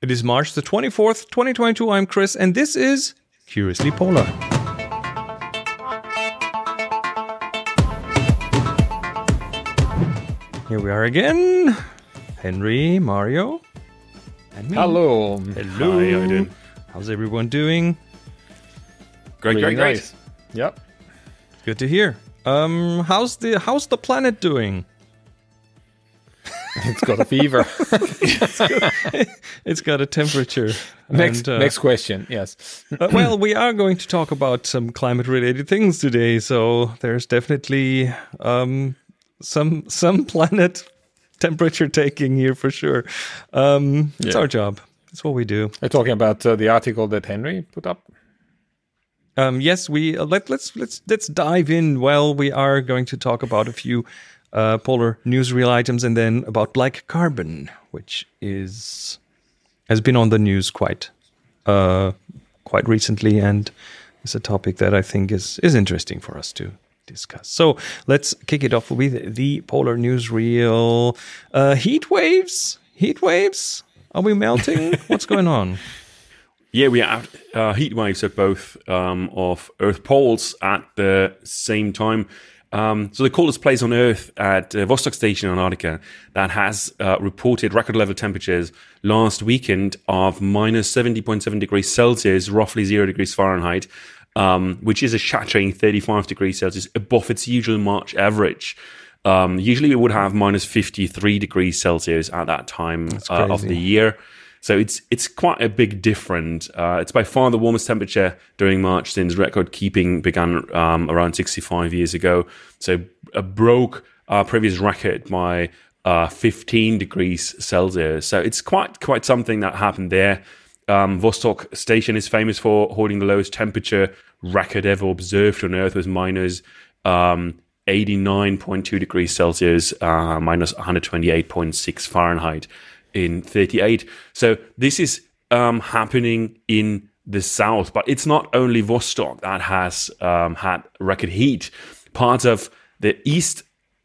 It is March the 24th, 2022. I'm Chris, and this is Curiously Polar. Here we are again. Henry, Mario, and me. Hello. Hello. Hi, how you doing? How's everyone doing? Great, Really great, great. nice. Yep. Good to hear. Um, how's the how's the planet doing? It's got a fever. It's got a temperature. next and, uh, next question. Yes. Uh, well, we are going to talk about some climate-related things today, so there's definitely um, some some planet temperature taking here for sure. Um, It's Yeah. our job. It's what we do. We're talking about uh, the article that Henry put up. Um, yes, we uh, let let's let's let's dive in. Well, we are going to talk about a few uh, polar newsreel items, and then about black carbon, which is has been on the news quite uh, quite recently, and is a topic that I think is is interesting for us to discuss. So let's kick it off with the polar newsreel. Uh, heat waves, heat waves. Are we melting? What's going on? Yeah, we have uh, heat waves at both um, of Earth poles at the same time. Um, so the coldest place on Earth at uh, Vostok Station in Antarctica that has uh, reported record level temperatures last weekend of minus 70.7 degrees Celsius, roughly zero degrees Fahrenheit, um, which is a shattering 35 degrees Celsius above its usual March average. Um, usually we would have minus 53 degrees Celsius at that time uh, of the year. So it's it's quite a big difference. Uh, it's by far the warmest temperature during March since record keeping began um, around 65 years ago. So uh, broke our previous record by uh, 15 degrees Celsius. So it's quite quite something that happened there. Um, Vostok Station is famous for holding the lowest temperature record ever observed on Earth, was minus um, 89.2 degrees Celsius, uh, minus 128.6 Fahrenheit in 38. So this is um, happening in the south, but it's not only Vostok that has um, had record heat. Parts of the east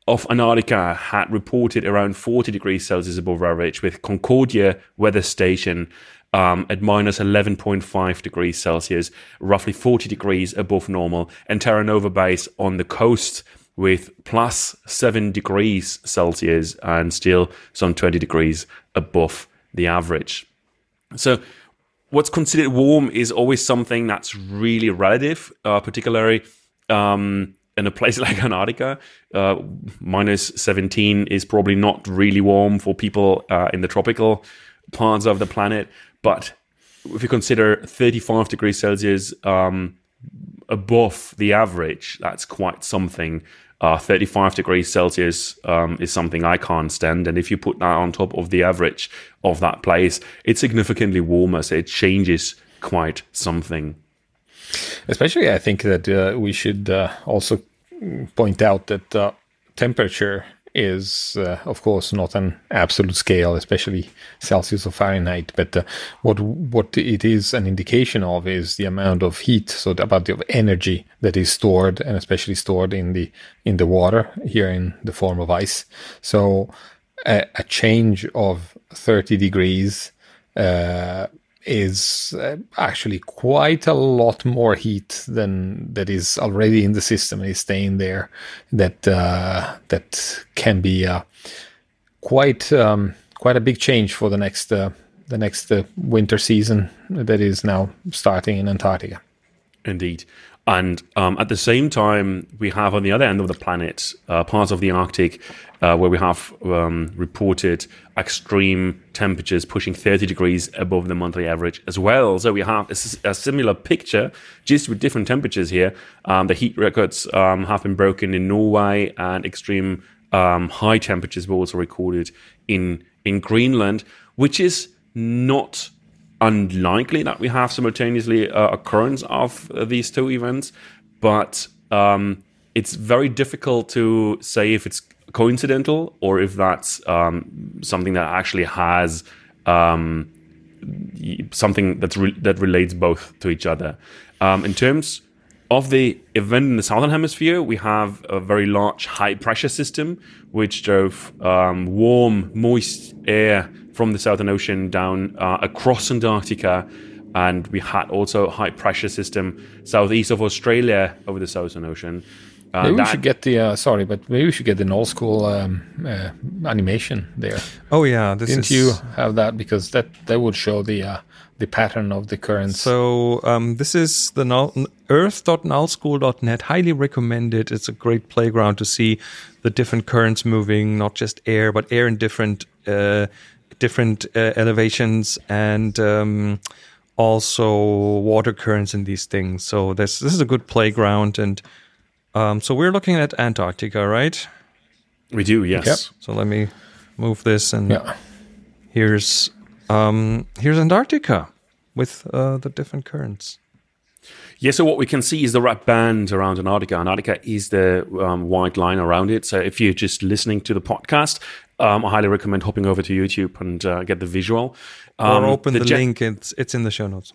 of Antarctica had reported around 40 degrees Celsius above average, with Concordia weather station um, at minus 11.5 degrees Celsius, roughly 40 degrees above normal, and Terra Nova Base on the coast with plus 7 degrees Celsius and still some 20 degrees above the average. So, what's considered warm is always something that's really relative, uh, particularly um, in a place like Antarctica. Uh, minus 17 is probably not really warm for people uh, in the tropical parts of the planet. But if you consider 35 degrees Celsius um, above the average, that's quite something. Uh, 35 degrees Celsius um, is something I can't stand. And if you put that on top of the average of that place, it's significantly warmer. So it changes quite something. Especially, I think that uh, we should uh, also point out that uh, temperature is, uh, of course, not an absolute scale, especially Celsius or Fahrenheit. But uh, what what it is an indication of is the amount of heat, so about the energy that is stored, and especially stored in the in the water here in the form of ice. So a, a change of thirty degrees. Uh, is uh, actually quite a lot more heat than that is already in the system and is staying there. That uh, that can be uh, quite um, quite a big change for the next uh, the next uh, winter season that is now starting in Antarctica. Indeed. And um, at the same time, we have on the other end of the planet uh, parts of the Arctic uh, where we have um, reported extreme temperatures pushing 30 degrees above the monthly average as well. So we have a similar picture, just with different temperatures here. Um, the heat records um, have been broken in Norway, and extreme um, high temperatures were also recorded in in Greenland, which is not unlikely that we have simultaneously uh, occurrence of uh, these two events, but um, it's very difficult to say if it's coincidental or if that's um, something that actually has um, something that's re- that relates both to each other. Um, in terms of the event in the southern hemisphere, we have a very large high pressure system which drove um, warm, moist air from the Southern Ocean down uh, across Antarctica. And we had also a high pressure system southeast of Australia over the Southern Ocean. Uh, maybe we should get the uh, sorry, but maybe we should get the null school um, uh, animation there. Oh yeah, this didn't is... you have that because that that would show the uh, the pattern of the currents. So um, this is the null, earth.nullschool.net. Highly recommended. It's a great playground to see the different currents moving, not just air, but air in different uh, different uh, elevations and. Um, also water currents in these things. So this this is a good playground and um, so we're looking at Antarctica, right? We do, yes. Yep. So let me move this, and yeah. here's um, here's Antarctica with uh, the different currents. Yeah, so what we can see is the red band around Antarctica. Antarctica is the um, white line around it. So if you're just listening to the podcast, um, I highly recommend hopping over to YouTube and uh, get the visual. Um, or open the, the link. It's it's in the show notes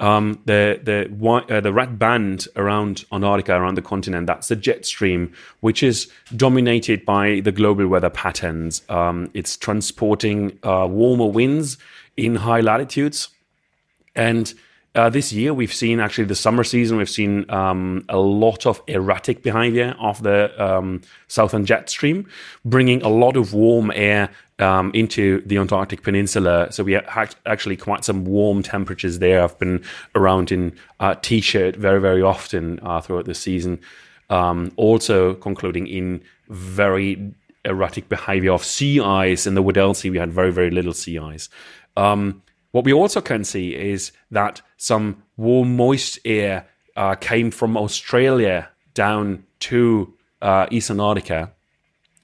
um, the the white, uh, the red band around Antarctica, around the continent, that's the jet stream, which is dominated by the global weather patterns. Um, it's transporting uh, warmer winds in high latitudes, and uh, this year we've seen actually the summer season. We've seen um, a lot of erratic behavior of the um, southern jet stream, bringing a lot of warm air um, into the Antarctic Peninsula. So we had actually quite some warm temperatures there. I've been around in uh, t-shirt very, very often uh, throughout the season. Um, also concluding in very erratic behavior of sea ice. In the Weddell Sea, we had very, very little sea ice. Um, what we also can see is that some warm, moist air uh, came from Australia down to uh, East Antarctica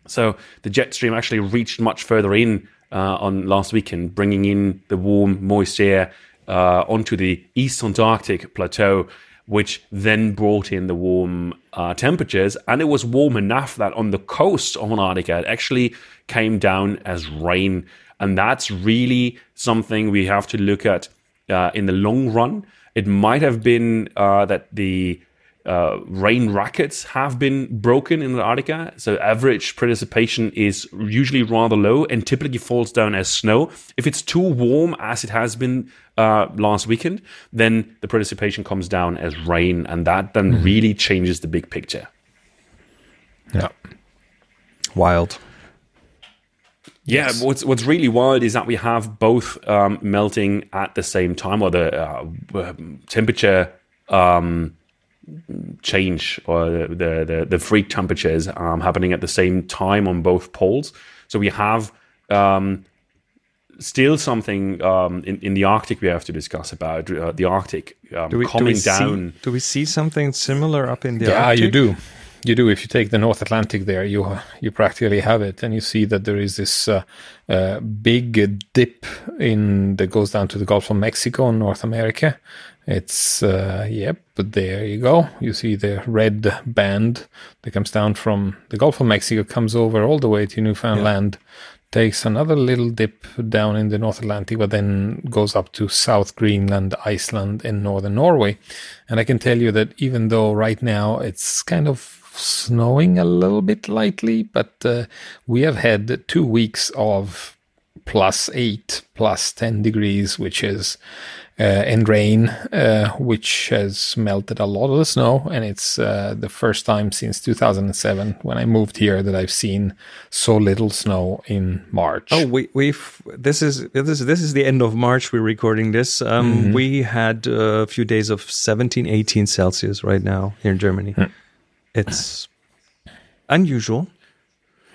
so the jet stream actually reached much further in uh, on last weekend, bringing in the warm, moist air uh, onto the East Antarctic plateau, which then brought in the warm uh, temperatures. And it was warm enough that on the coast of Antarctica, it actually came down as rain. And that's really something we have to look at uh, in the long run. It might have been uh, that the uh, rain rackets have been broken in Antarctica. So average precipitation is usually rather low and typically falls down as snow. If it's too warm, as it has been uh, last weekend, then the precipitation comes down as rain, and that then mm. really changes the big picture. Yeah, wild. Yeah, yes. what's what's really wild is that we have both um, melting at the same time, or the uh, temperature. Um, change or the the, the freak temperatures um, happening at the same time on both poles. So we have um, still something um, in, in the Arctic we have to discuss about uh, the Arctic um, do we, coming do we down. See, do we see something similar up in the yeah, Arctic? you do. You do. If you take the North Atlantic there, you you practically have it, and you see that there is this uh, uh, big dip in that goes down to the Gulf of Mexico in North America, it's, uh, yep, but there you go. You see the red band that comes down from the Gulf of Mexico, comes over all the way to Newfoundland, yeah. takes another little dip down in the North Atlantic, but then goes up to South Greenland, Iceland, and Northern Norway. And I can tell you that even though right now it's kind of snowing a little bit lightly, but uh, we have had two weeks of plus eight, plus 10 degrees, which is uh, and rain, uh, which has melted a lot of the snow. And it's uh, the first time since 2007 when I moved here that I've seen so little snow in March. Oh, we, we've this is this is this is the end of March. We're recording this. Um, mm-hmm. We had a few days of 17, 18 Celsius right now here in Germany. Mm. It's unusual.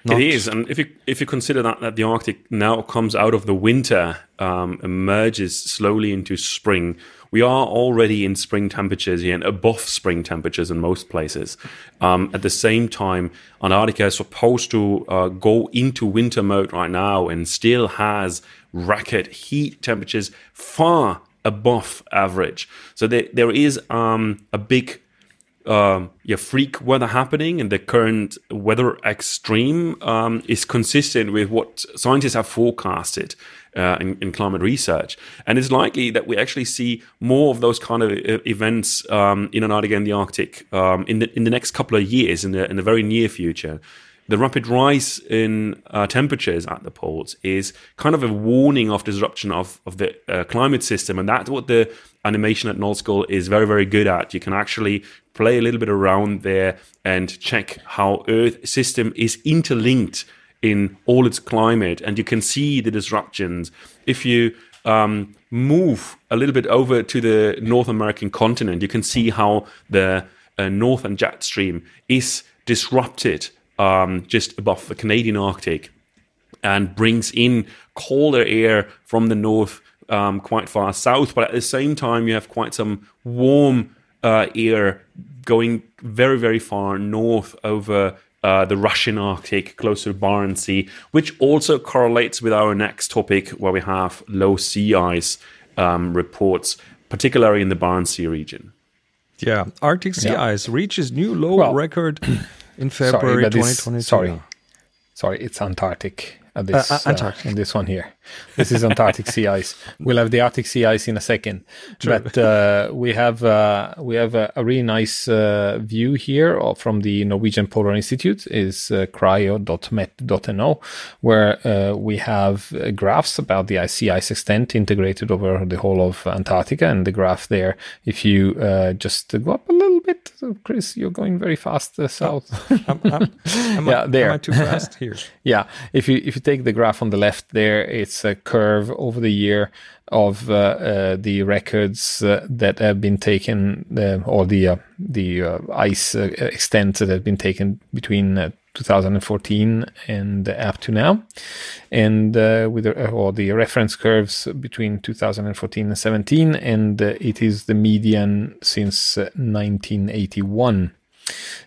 Not... It is, and if you if you consider that that the Arctic now comes out of the winter, um, emerges slowly into spring, we are already in spring temperatures here and above spring temperatures in most places. Um, at the same time, Antarctica is supposed to uh, go into winter mode right now and still has record heat temperatures far above average. So there, there is um, a big uh, yeah, freak weather happening and the current weather extreme um, is consistent with what scientists have forecasted uh, in, in, climate research. And it's likely that we actually see more of those kind of uh, events um, in Antarctica and the Arctic um, in, the, in the next couple of years, in the, in the very near future. the rapid rise in uh, temperatures at the poles is kind of a warning of disruption of, of the uh, climate system. And that's what the animation at Null School is very, very good at. You can actually play a little bit around there and check how Earth system is interlinked in all its climate. And you can see the disruptions. If you um, move a little bit over to the North American continent, you can see how the uh, northern jet stream is disrupted um, just above the Canadian Arctic and brings in colder air from the north um, quite far south. But at the same time, you have quite some warm uh, air going very, very far north over uh, the Russian Arctic, closer to the Barents Sea, which also correlates with our next topic, where we have low sea ice um, reports, particularly in the Barents Sea region. Yeah, Arctic sea yeah. ice reaches new low well, record in February sorry, 2022. Sorry, sorry, it's Antarctic this uh, Antarctic. Uh, this one here. This is Antarctic sea ice. We'll have the Arctic sea ice in a second, True. but uh, we have uh, we have a, a really nice uh, view here from the Norwegian Polar Institute is uh, cryo.met.no, where we have graphs about the sea ice extent integrated over the whole of Antarctica, and the graph there. If you just go up a little bit, Chris, you're going very fast south. I'm, I'm, am yeah, I, there. Am I too fast here? yeah, if you if you take the graph on the left there, it's a curve over the year of uh, uh, the records uh, that have been taken, uh, or the uh, the uh, ice extent that have been taken between 2014 and up to now, and with the, or the reference curves between 2014 and 17, and it is the median since 1981.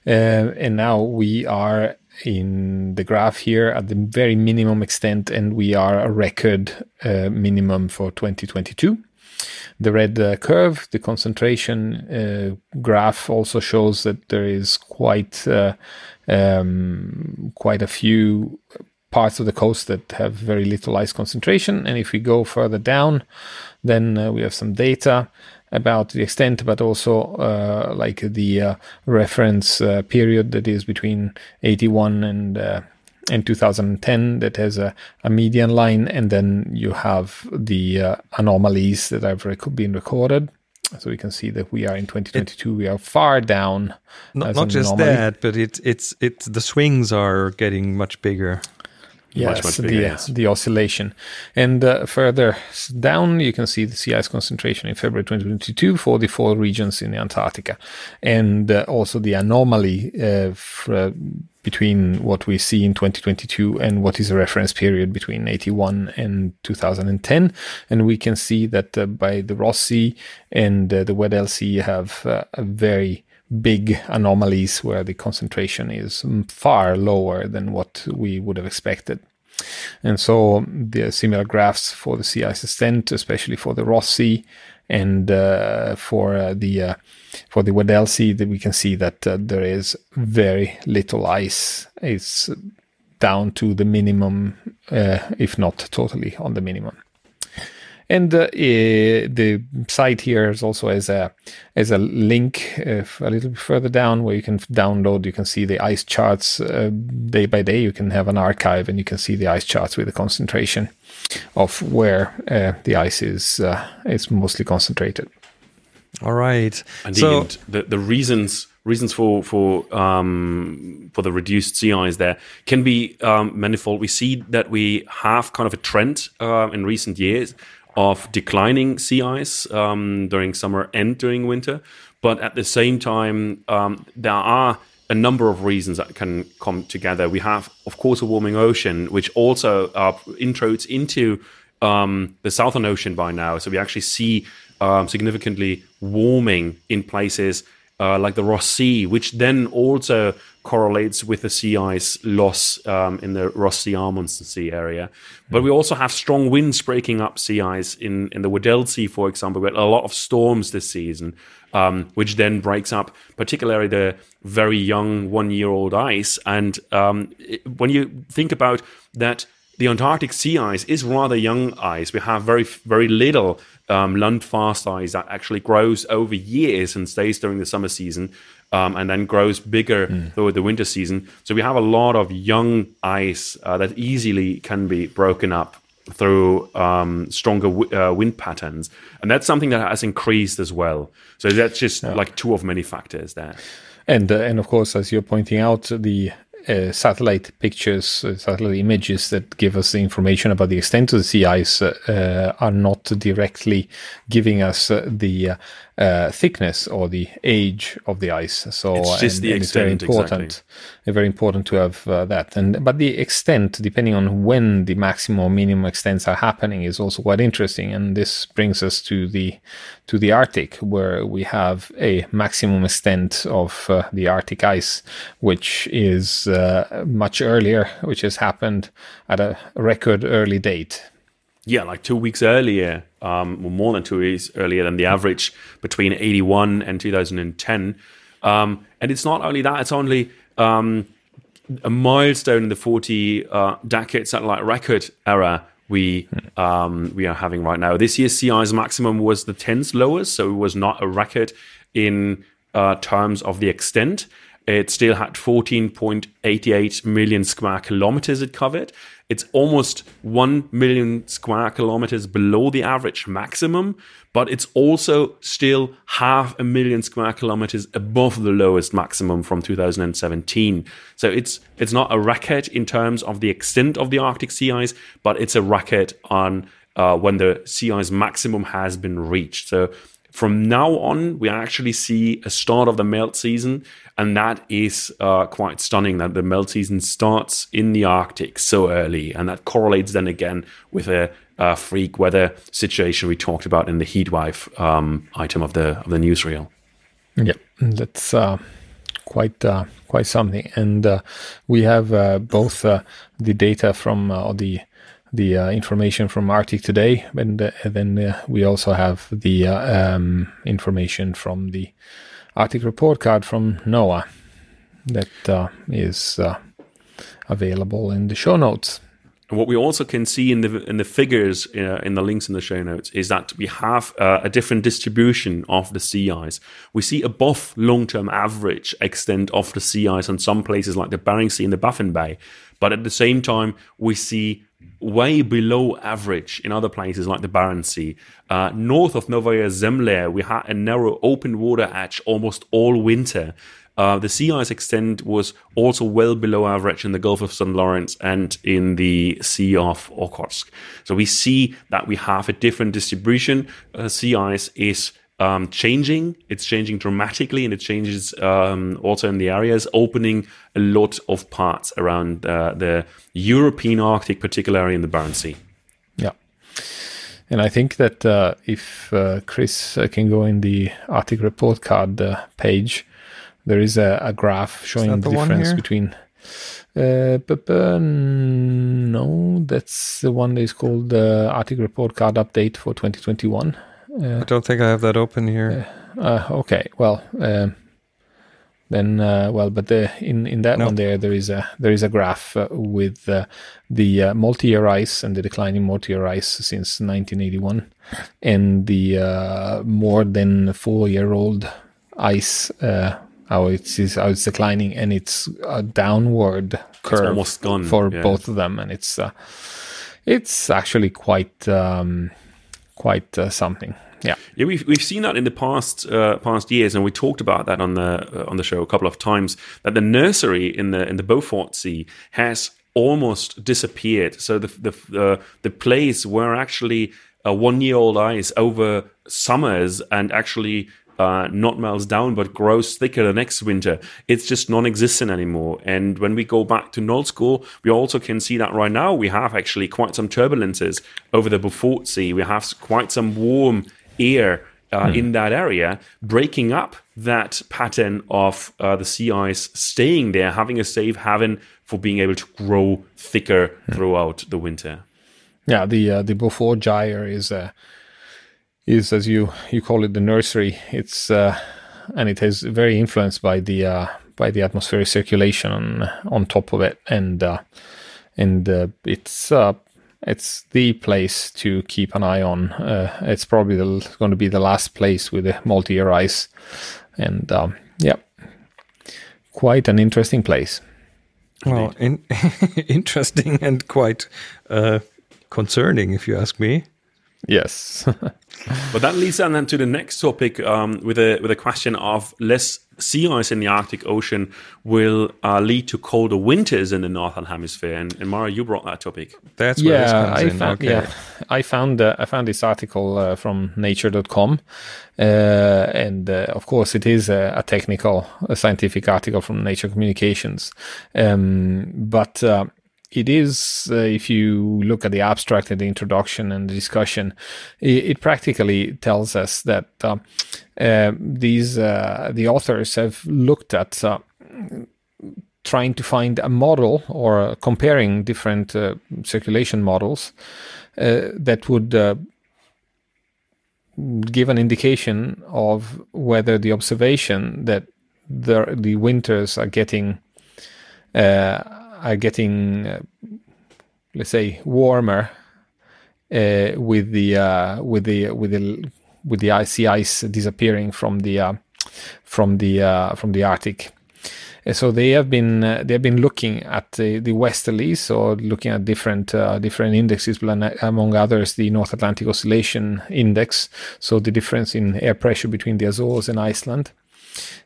and now we are in the graph here at the very minimum extent, and we are a record uh, minimum for 2022. The red uh, curve, the concentration uh, graph, also shows that there is quite uh, um, quite a few parts of the coast that have very little ice concentration. And if we go further down, then uh, we have some data about the extent, but also uh, like the uh, reference uh, period that is between 81 and uh, and 2010 that has a, a, median line, and then you have the uh, anomalies that have rec- been recorded. So we can see that we are in 2022. It, we are far down. Not, not just anomaly. that, but it's it's it's the swings are getting much bigger. Yes, much, much the, the oscillation. And uh, further down, you can see the sea ice concentration in February 2022 for the four regions in the Antarctica. And uh, also the anomaly uh, for, between what we see in 2022 and what is a reference period between 81 and 2010. And we can see that uh, by the Ross Sea and uh, the Weddell Sea have uh, a very big anomalies where the concentration is far lower than what we would have expected. And so the similar graphs for the sea ice extent, especially for the Ross Sea and uh, for uh, the uh, for the Weddell Sea, that we can see that uh, there is very little ice. It's down to the minimum, uh, if not totally on the minimum. And uh, the site here is also as a as a link uh, a little bit further down where you can download. You can see the ice charts uh, day by day. You can have an archive and you can see the ice charts with the concentration of where uh, the ice is uh, is mostly concentrated. All right. Indeed. So the the reasons reasons for for um, for the reduced sea ice there can be um, manifold. We see that we have kind of a trend uh, in recent years of declining sea ice um, during summer and during winter. But at the same time, um, there are a number of reasons that can come together. We have, of course, a warming ocean, which also uh, intrudes into um, the Southern Ocean by now. So we actually see um, significantly warming in places uh, like the Ross Sea, which then also correlates with the sea ice loss um, in the Ross Sea Amundsen Sea area. But we also have strong winds breaking up sea ice in, in the Weddell Sea, for example. We had a lot of storms this season, um, which then breaks up particularly the very young one year old ice. And um, it, when you think about that, the Antarctic sea ice is rather young ice. We have very very little um, Landfast ice that actually grows over years and stays during the summer season. Um, and then grows bigger mm. through the winter season. So we have a lot of young ice uh, that easily can be broken up through um, stronger w- uh, wind patterns, and that's something that has increased as well. So that's just yeah. like two of many factors there. And uh, and of course, as you're pointing out, the uh, satellite pictures, uh, satellite images that give us the information about the extent of the sea ice uh, are not directly giving us uh, the uh, thickness or the age of the ice. So it's just and, the and extent. It's very important. Exactly. Very important to have uh, that. And but the extent, depending on when the maximum or minimum extents are happening, is also quite interesting. And this brings us to the to the Arctic, where we have a maximum extent of uh, the Arctic ice, which is uh, much earlier, which has happened at a record early date yeah, like two weeks earlier, um, or more than two weeks earlier than the average between 81 and 2010. Um, and it's not only that, it's only um, a milestone in the 40 uh, decade satellite record era we um, we are having right now. This year's sea ice maximum was the 10th lowest, so it was not a record in uh, terms of the extent. It still had 14.88 million square kilometers it covered. It's almost 1 million square kilometers below the average maximum, but it's also still half a million square kilometers above the lowest maximum from 2017. So it's it's not a record in terms of the extent of the Arctic sea ice, but it's a record on uh, when the sea ice maximum has been reached. So from now on, we actually see a start of the melt season, and that is uh, quite stunning that the melt season starts in the Arctic so early, and that correlates then again with a, a freak weather situation we talked about in the heatwave um, item of the of the newsreel. Yeah, that's uh, quite uh, quite something, and uh, we have uh, both uh, the data from the the uh, information from Arctic Today, and, uh, then uh, we also have the uh, um, information from the Arctic report card from NOAA that uh, is uh, available in the show notes. What we also can see in the in the figures in the links in the show notes is that we have a different distribution of the sea ice. We see above long-term average extent of the sea ice on some places like the Bering Sea and the Baffin Bay, but at the same time we see way below average in other places like the Barents Sea. Uh, north of Novaya Zemlya, we had a narrow open water edge almost all winter. Uh, the sea ice extent was also well below average in the Gulf of St. Lawrence and in the Sea of Okhotsk. So we see that we have a different distribution. Uh, sea ice is um, changing. It's changing dramatically, and it changes um, also in the areas, opening a lot of parts around uh, the European Arctic, particularly in the Barents Sea. Yeah. And I think that uh, if uh, Chris uh, can go in the Arctic report card uh, page, there is a, a graph showing the, the difference between. Uh, but, uh, no, that's the one that is called the Arctic report card update for 2021. I don't think I have that open here. Uh, okay, well, um, then uh, well, but the, in in that no. one there there is a there is a graph uh, with uh, the uh, multi-year ice and the declining multi-year ice since 1981, and the uh, more than four-year-old ice. how it's how it's declining and it's a downward curve it's almost gone for yeah. both of them, and it's it's actually quite um, quite uh, something. Yeah, yeah, we've we've seen that in the past uh, past years, and we talked about that on the uh, on the show a couple of times. That the nursery in the in the Beaufort Sea has almost disappeared. So the the uh, the place where actually a one year old ice over summers and actually uh, not melts down but grows thicker the next winter. It's just non-existent anymore. And when we go back to null school, we also can see that right now we have actually quite some turbulences over the Beaufort Sea. We have quite some warm air uh, hmm. in that area, breaking up that pattern of uh, the sea ice staying there, having a safe haven for being able to grow thicker hmm. throughout the winter. Yeah, the uh, the Beaufort gyre is uh, is as you you call it the nursery. It's uh, and it is very influenced by the uh, by the atmospheric circulation on on top of it, and uh, and uh, it's uh, it's the place to keep an eye on. Uh, it's probably the, going to be the last place with the multi-year ice, and um, yeah, quite an interesting place. Well, in, interesting and quite uh, concerning, if you ask me. Yes. but that leads on then to the next topic um, with a with a question of less sea ice in the Arctic Ocean will uh, lead to colder winters in the northern hemisphere. And, and Mario, you brought that topic. That's where yeah, I in. found, okay. yeah, I found uh, I found this article uh, from Nature.com, uh, and uh, of course it is a, a, technical, a scientific article from Nature Communications, um, but uh, it is, uh, if you look at the abstract and the introduction and the discussion, it, it practically tells us that uh, uh, these uh, the authors have looked at uh, trying to find a model or comparing different uh, circulation models that would give an indication of whether the observation that the, the winters are getting are getting, uh, let's say, warmer uh, with the uh, with the with the with the icy ice disappearing from the uh, from the uh, from the Arctic. So they have been uh, they have been looking at the, the westerlies, so looking at different different indexes, among others the North Atlantic Oscillation Index, so the difference in air pressure between the Azores and Iceland,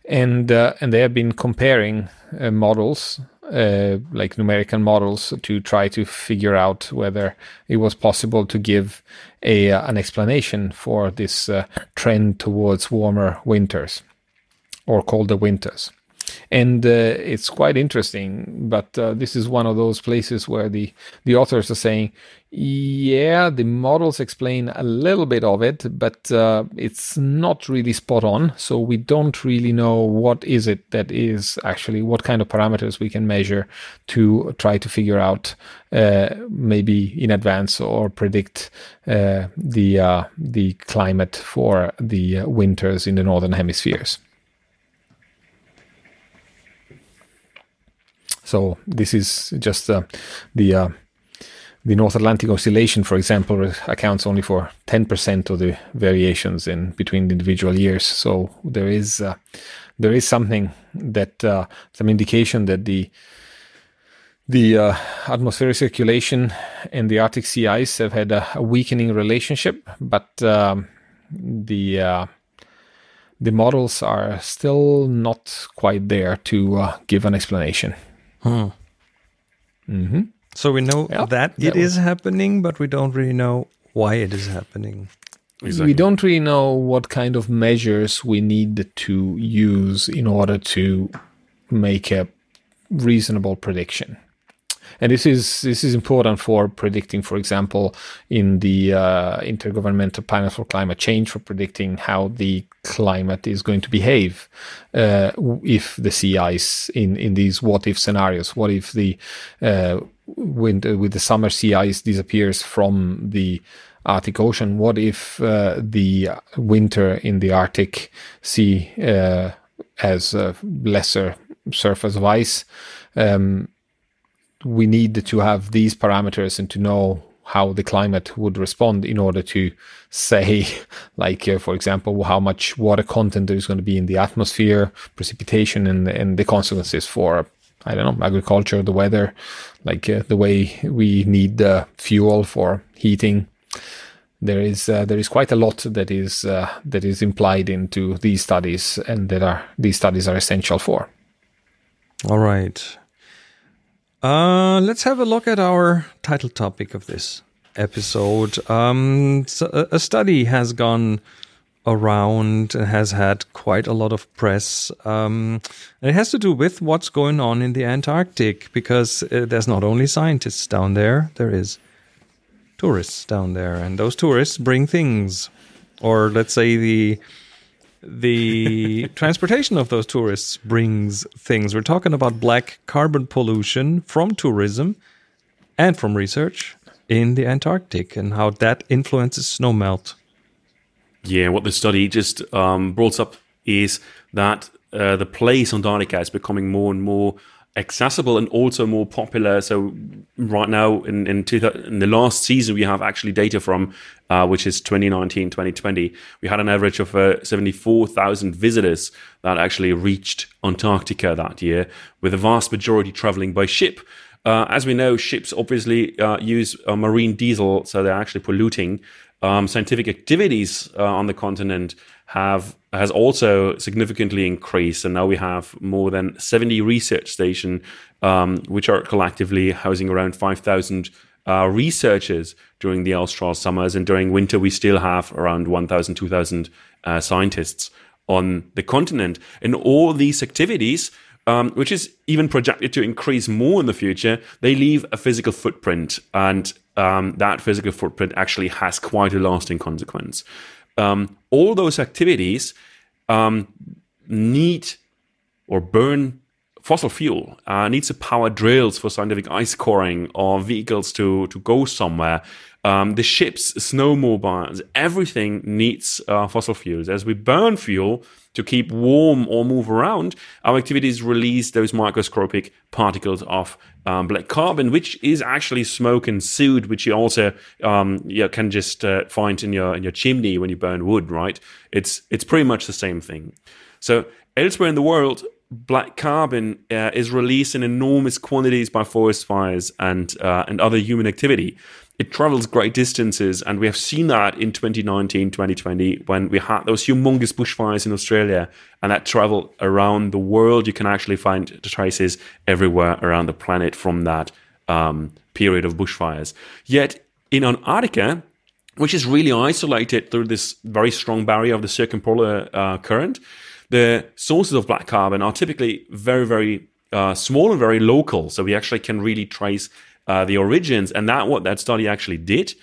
and and they have been comparing models uh, like numerical models to try to figure out whether it was possible to give a uh, an explanation for this uh, trend towards warmer winters or colder winters and uh, it's quite interesting. But uh, this is one of those places where the the authors are saying, yeah, the models explain a little bit of it, but uh, it's not really spot on. So we don't really know what is it that is actually what kind of parameters we can measure to try to figure out uh, maybe in advance or predict uh, the uh, the climate for the winters in the northern hemispheres. So this is just uh, the uh, the North Atlantic Oscillation, for example, accounts only for 10% of the variations in between individual years. So there is uh, there is something that uh, some indication that the the uh, atmospheric circulation and the Arctic sea ice have had a, a weakening relationship, but um, the uh, the models are still not quite there to uh, give an explanation. Hmm. Mm-hmm. So we know that, that it was... is happening, but we don't really know why it is happening. Exactly. We don't really know what kind of measures we need to use in order to make a reasonable prediction and this is this is important for predicting, for example, in the uh, intergovernmental panel for climate change, for predicting how the climate is going to behave uh, if the sea ice in in these what if scenarios. What if the uh, winter with the summer sea ice disappears from the Arctic Ocean? What if uh, the winter in the Arctic Sea uh, has a lesser surface of ice? Um, we need to have these parameters and to know how the climate would respond in order to say, like, uh, for example, how much water content there is going to be in the atmosphere, precipitation, and, and the consequences for, I don't know, agriculture, the weather, like uh, the way we need uh, fuel for heating. There is uh, there is quite a lot that is uh, that is implied into these studies, and that are these studies are essential for. All right. Uh, let's have a look at our title topic of this episode. Um, so a, study has gone around and has had quite a lot of press. Um, and it has to do with what's going on in the Antarctic because uh, there's not only scientists down there, there is tourists down there, and those tourists bring things, or let's say the the transportation of those tourists brings things. We're talking about black carbon pollution from tourism and from research in the Antarctic and how that influences snowmelt. Yeah, what the study just um, brought up is that uh, the place on Antarctica is becoming more and more accessible and also more popular. So right now in in, two, in the last season, we have actually data from uh, which is 2019 2020. We had an average of uh, 74,000 visitors that actually reached Antarctica that year, with the vast majority traveling by ship. Uh, as we know, ships obviously uh, use uh, marine diesel, so they're actually polluting. Um, scientific activities uh, on the continent have has also significantly increased, and now we have more than 70 research stations, um, which are collectively housing around 5,000 uh, researchers during the austral summers, and during winter we still have around 1,000, 2,000 uh, scientists on the continent. And all these activities um, which is even projected to increase more in the future, they leave a physical footprint, and um, that physical footprint actually has quite a lasting consequence. Um, all those activities um, need or burn fossil fuel, uh, needs to power drills for scientific ice coring or vehicles to to go somewhere. Um, the ships, snowmobiles, everything needs uh, fossil fuels. As we burn fuel to keep warm or move around, our activities release those microscopic particles of um, black carbon, which is actually smoke and soot, which you also um, you can just uh, find in your in your chimney when you burn wood. Right? It's it's pretty much the same thing. So elsewhere in the world, black carbon uh, is released in enormous quantities by forest fires and uh, and other human activity it travels great distances. And we have seen that in 2019, 2020, when we had those humongous bushfires in Australia and that travel around the world. You can actually find traces everywhere around the planet from that um, period of bushfires. Yet in Antarctica, which is really isolated through this very strong barrier of the circumpolar uh, current, the sources of black carbon are typically very, very uh, small and very local. So we actually can really trace uh, the origins, and that what that study actually did.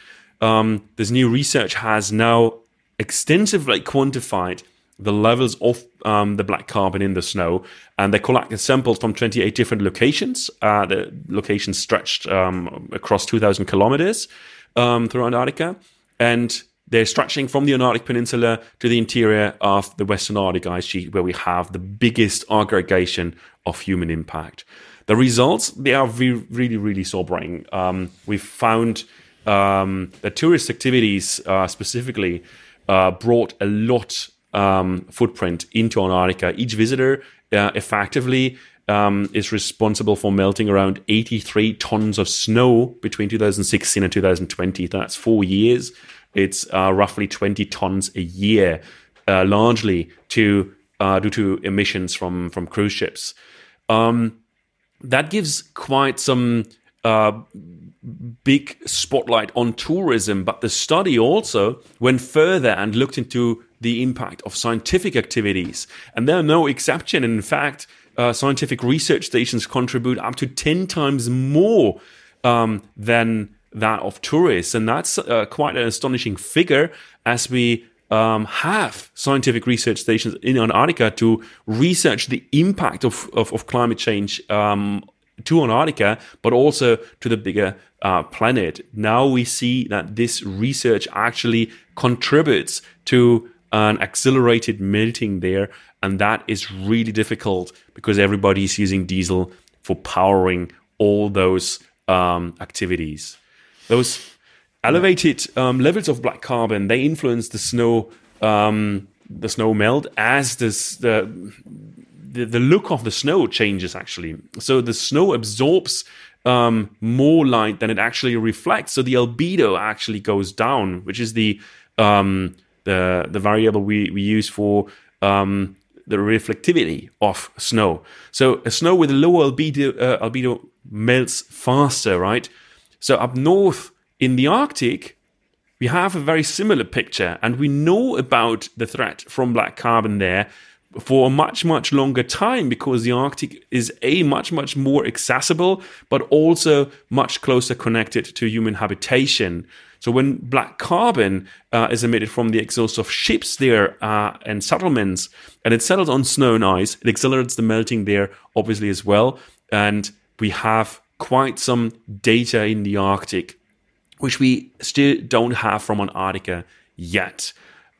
Um, this new research has now extensively quantified the levels of um, the black carbon in the snow, and they collected samples from 28 different locations. Uh, the locations stretched um, across 2,000 kilometers um, through Antarctica, and they're stretching from the Antarctic Peninsula to the interior of the Western Antarctic ice sheet, where we have the biggest aggregation of human impact. The results they are re- really really sobering. Um, we've found um, that tourist activities uh, specifically uh, brought a lot um, footprint into Antarctica. Each visitor uh, effectively um, is responsible for melting around 83 tons of snow between 2016 and 2020. That's four years. It's uh, roughly 20 tons a year, uh, largely to uh, due to emissions from from cruise ships. Um, that gives quite some uh, big spotlight on tourism. But the study also went further and looked into the impact of scientific activities. And there are no exception. In fact, uh, scientific research stations contribute up to 10 times more um, than that of tourists. And that's uh, quite an astonishing figure as we um, have scientific research stations in Antarctica to research the impact of, of, of climate change um, to Antarctica, but also to the bigger uh, planet. Now we see that this research actually contributes to an accelerated melting there, and that is really difficult because everybody is using diesel for powering all those um, activities. Those elevated um, levels of black carbon they influence the snow um, the snow melt as this the, the the look of the snow changes actually. So the snow absorbs um, more light than it actually reflects. So the albedo actually goes down which is the um, the the variable we, we use for um, the reflectivity of snow. So a snow with a lower albedo uh, albedo melts faster right? So up north in the Arctic, we have a very similar picture, and we know about the threat from black carbon there for a much, much longer time because the Arctic is a much, much more accessible, but also much closer connected to human habitation. So when black carbon uh, is emitted from the exhaust of ships there uh, and settlements, and it settles on snow and ice, it accelerates the melting there, obviously as well. And we have quite some data in the Arctic which we still don't have from Antarctica yet.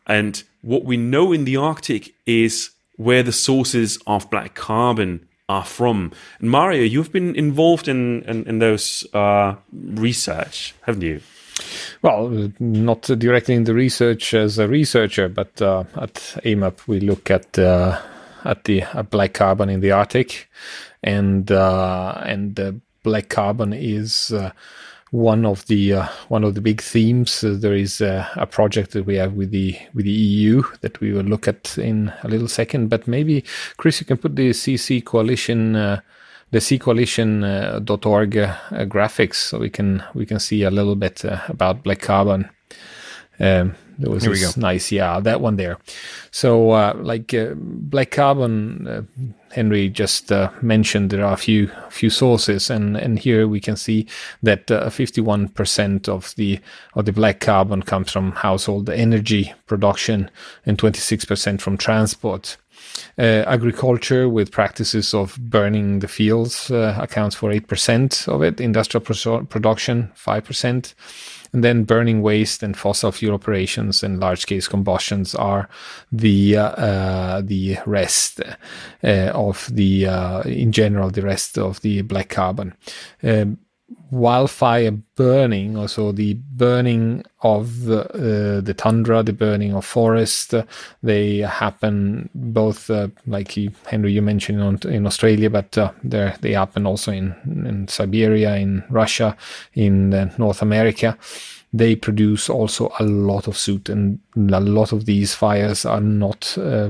And what we know in the Arctic is where the sources of black carbon are from. And Mario, you've been involved in in, in those uh, research, haven't you? Well, not directly in the research as a researcher, but uh, at AMAP we look at uh, at the black carbon in the Arctic, and uh, and black carbon is uh, one of the uh, one of the big themes. Uh, there is a project that we have with the with the EU that we will look at in a little second. But maybe Chris, you can put the CC coalition. the ccoalition.org uh, graphics, so we can we can see a little bit about black carbon. Um, there was Here this nice, yeah, that one there. So, uh, like uh, black carbon, uh, Henry just uh, mentioned there are a few few sources, and and here we can see that 51% uh, of the of the black carbon comes from household energy production, and 26% from transport. Uh, agriculture with practices of burning the fields uh, accounts for 8% of it, industrial pro- production 5%, and then burning waste and fossil fuel operations and large scale combustions are the uh, uh, the rest uh, of the uh, in general the rest of the black carbon. Um, wildfire burning, also the burning of uh, the tundra, the burning of forest, they happen both, uh, like Henry, you mentioned on, in Australia, but uh, they happen also in, in Siberia, in Russia, in uh, North America. They produce also a lot of soot, and a lot of these fires are not uh,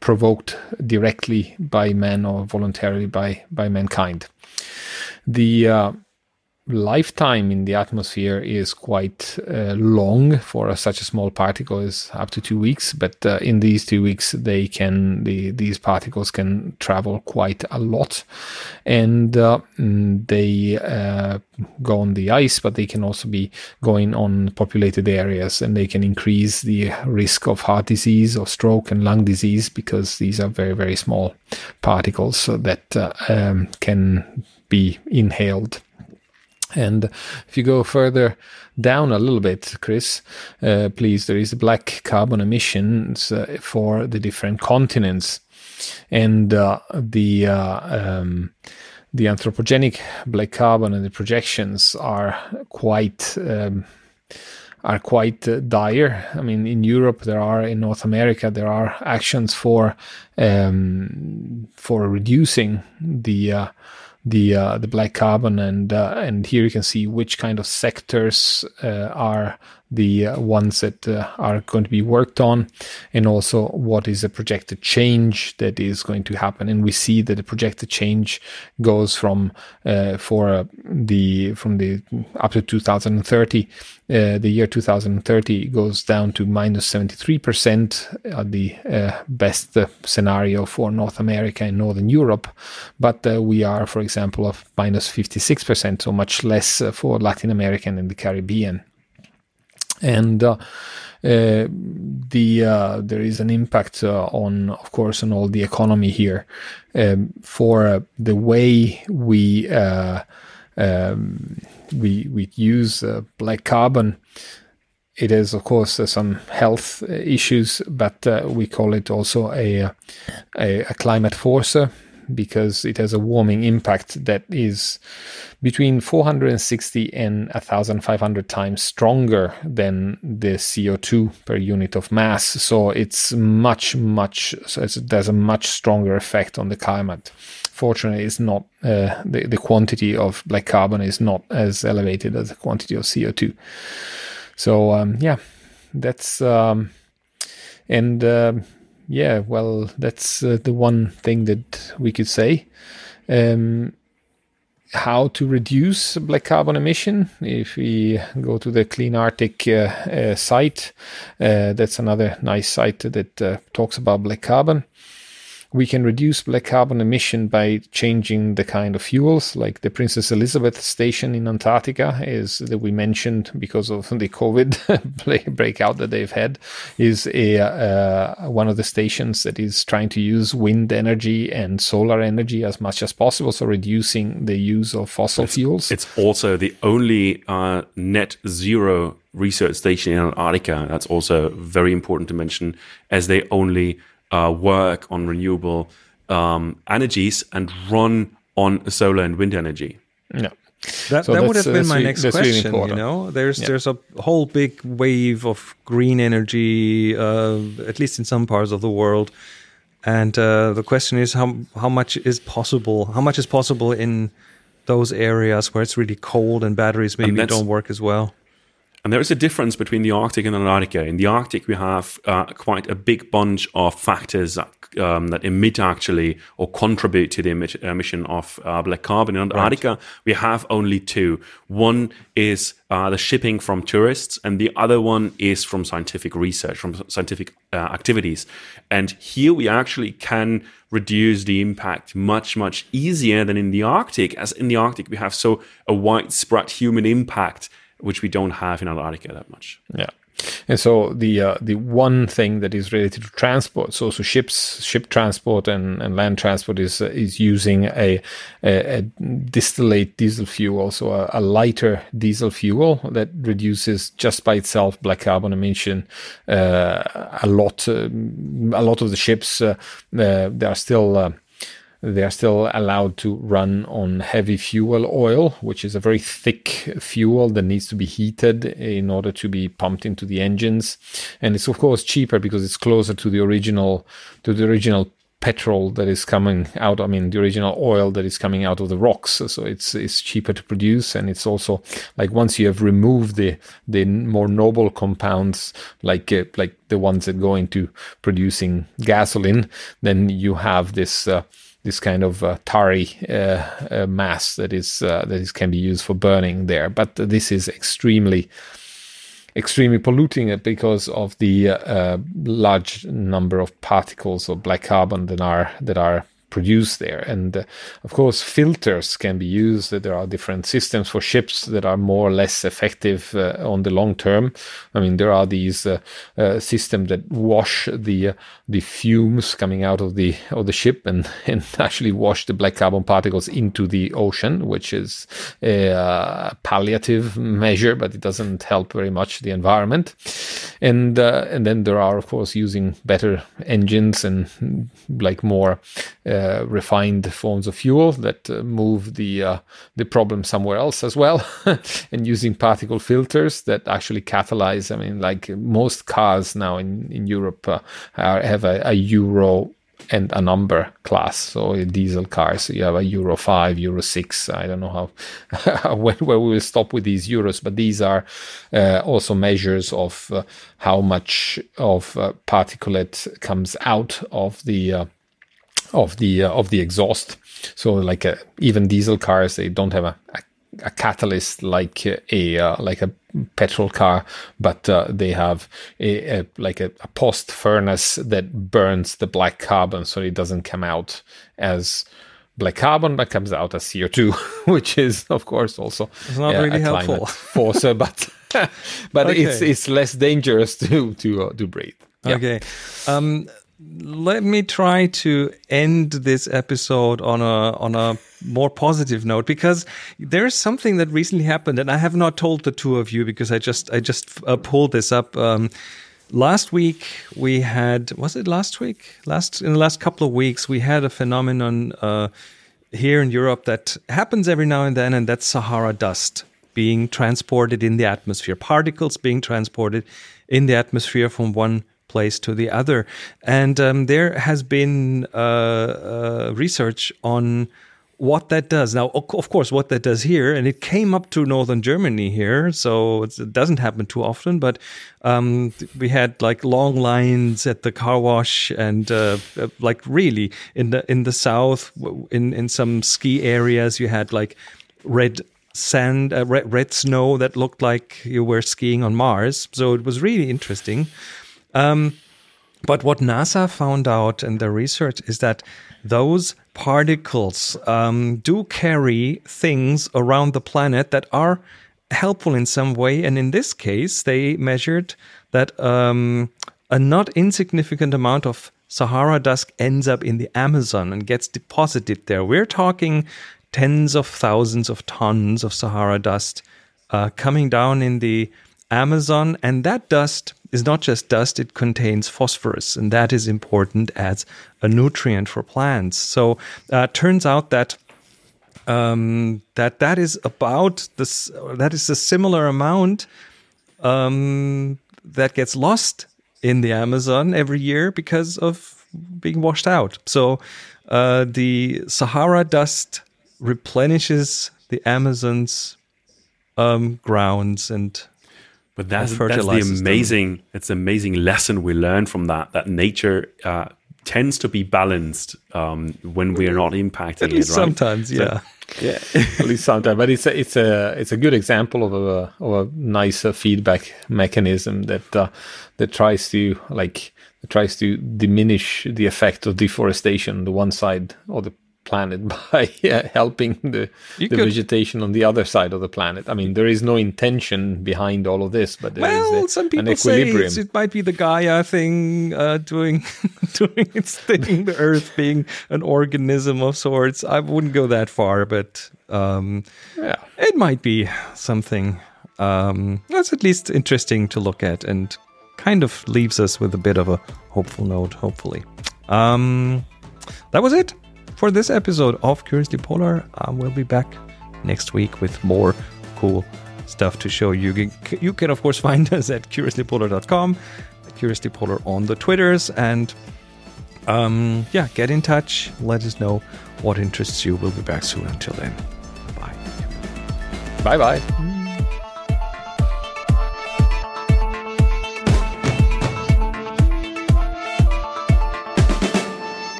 provoked directly by man or voluntarily by by mankind. The uh, lifetime in the atmosphere is quite uh, long for a, such a small particle is up to two weeks but uh, in these two weeks they can the, these particles can travel quite a lot. And uh, mm, they uh, go on the ice but they can also be going on populated areas and they can increase the risk of heart disease or stroke and lung disease because these are very very small particles that uh, um, can be inhaled and if you go further down a little bit, Chris, uh, please, there is black carbon emissions uh, for the different continents, and uh, the uh, um, the anthropogenic black carbon and the projections are quite. Um, are quite uh, dire. I mean, in Europe, there are in North America, there are actions for um, for reducing the uh, the uh, the black carbon and uh, and here you can see which kind of sectors uh, are the uh, ones that uh, are going to be worked on and also what is the projected change that is going to happen and we see that the projected change goes from uh, for the from the up to 2030 uh, the year 2030 goes down to minus 73% at the best scenario for North America and Northern Europe. But we are, for example, of minus 56%, so much less for Latin America and the Caribbean and uh, uh, the uh, there is an impact uh, on, of course, on all the economy here. Um, for uh, the way we uh, um, we we use black carbon, it is of course some health issues, but we call it also a a, a climate forcer because it has a warming impact that is between 460 and 1500 times stronger than the CO2 per unit of mass. So it's much, much, so there's a much stronger effect on the climate. Fortunately, it's not uh, the, the quantity of black carbon is not as elevated as the quantity of CO2. So, um, yeah, that's, um, and, uh, yeah, well, that's uh, the one thing that we could say. Um, how to reduce black carbon emission. If we go to the Clean Arctic uh, uh, site, uh, that's another nice site that uh, talks about black carbon we can reduce black carbon emission by changing the kind of fuels, like the Princess Elisabeth station in Antarctica is that we mentioned because of the COVID breakout that they've had is a uh, one of the stations that is trying to use wind energy and solar energy as much as possible, so reducing the use of fossil it's, fuels. It's also the only uh, net zero research station in Antarctica. That's also very important to mention, as they only uh, work on renewable um, energies and run on solar and wind energy. Yeah. That, So that would have been my next that's really question. you know, there's Yeah. there's a whole big wave of green energy, uh, at least in some parts of the world, and uh, the question is how how much is possible? How much is possible in those areas where it's really cold and batteries maybe that's- don't work as well? And there is a difference between the Arctic and Antarctica. In the Arctic, we have uh, quite a big bunch of factors that, um, that emit actually or contribute to the emit- emission of uh, black carbon. In Antarctica, we have only two. One is uh, the shipping from tourists, and the other one is from scientific research, from scientific uh, activities. And here we actually can reduce the impact much, much easier than in the Arctic, as in the Arctic, we have so a widespread human impact which we don't have in Antarctica that much. Yeah. And so the uh, the one thing that is related to transport, so so ships, ship transport and, and land transport is uh, is using a, a, a distillate diesel fuel, so a, a lighter diesel fuel that reduces just by itself black carbon emission uh, a lot. Um, a lot of the ships uh, uh, they are still. They are still allowed to run on heavy fuel oil, which is a very thick fuel that needs to be heated in order to be pumped into the engines. And it's of course cheaper because it's closer to the original to the original petrol that is coming out. I mean, the original oil that is coming out of the rocks. So it's it's cheaper to produce, and it's also like once you have removed the the more noble compounds, like uh, like the ones that go into producing gasoline, then you have this. Uh, this kind of uh, tarry uh, uh, mass that is uh, that is can be used for burning there, but this is extremely extremely polluting it because of the uh, large number of particles of black carbon that are that are produced there. And uh, of course filters can be used. There are different systems for ships that are more or less effective uh, on the long term. I mean there are these uh, uh, systems that wash the uh, the fumes coming out of the of the ship and and actually wash the black carbon particles into the ocean which is a uh, palliative measure but it doesn't help very much the environment. And and then there are of course using better engines and like more uh, refined forms of fuel that uh, move the uh, the problem somewhere else as well, and using particle filters that actually catalyze. I mean, like most cars now in in Europe uh, are, have a, a Euro and a number class. So diesel cars, you have a Euro 5, Euro 6. I don't know how when, where we will stop with these Euros, but these are uh, also measures of uh, how much of uh, particulate comes out of the uh, of the uh, of the exhaust. So like uh, even diesel cars, they don't have a, a, a catalyst like a uh, like a petrol car, but uh, they have a, a like a, a post furnace that burns the black carbon, so it doesn't come out as black carbon, but comes out as CO two, which is of course also It's not uh, really a helpful. force, uh, but but it's Okay. it's less dangerous to to uh, to breathe. Yeah. Okay. Um, let me try to end this episode on a on a more positive note because there's something that recently happened and I have not told the two of you because I just I just uh, pulled this up. Um, last week we had was it last week last in the last couple of weeks we had a phenomenon uh, here in Europe that happens every now and then and that's Sahara dust being transported in the atmosphere particles being transported in the atmosphere from one place to the other and um, there has been uh, uh, research on what that does. Now, of course, what that does here, and it came up to northern Germany here, so it doesn't happen too often. But um, we had like long lines at the car wash, and uh, uh, like really in the in the south, in in some ski areas, you had like red sand, uh, red, red snow that looked like you were skiing on Mars. So it was really interesting. Um, but what NASA found out in their research is that those particles um, do carry things around the planet that are helpful in some way. And in this case, they measured that um, a not insignificant amount of Sahara dust ends up in the Amazon and gets deposited there. We're talking tens of thousands of tons of Sahara dust uh, coming down in the Amazon, and that dust is not just dust, it contains phosphorus, and that is important as a nutrient for plants. So uh, turns out that um, that that is about this that is a similar amount um, that gets lost in the Amazon every year because of being washed out. So uh, the Sahara dust replenishes the Amazon's um, grounds and but that's, that's the amazing them. it's amazing lesson we learn from that that nature uh, tends to be balanced um, when we are not impacting At least it. Right? Sometimes, yeah. So, yeah, at least sometimes. But it's a, it's a it's a good example of a of a nice uh, feedback mechanism that uh, that tries to like tries to diminish the effect of deforestation on the one side or the planet by uh, helping the, the vegetation on the other side of the planet. I mean, there is no intention behind all of this, but there well, is a, some people say it might be the Gaia thing uh, doing doing its thing, the Earth being an organism of sorts. I wouldn't go that far, but um, yeah, it might be something um, that's at least interesting to look at and kind of leaves us with a bit of a hopeful note. Hopefully, um, that was it for this episode of Curiously Polar. Um, we'll be back next week with more cool stuff to show you. You can, of course, find us at curiouslypolar.com, curiouslypolar on the Twitters, and um, yeah, get in touch. Let us know what interests you. We'll be back soon. Until then, bye. Bye bye.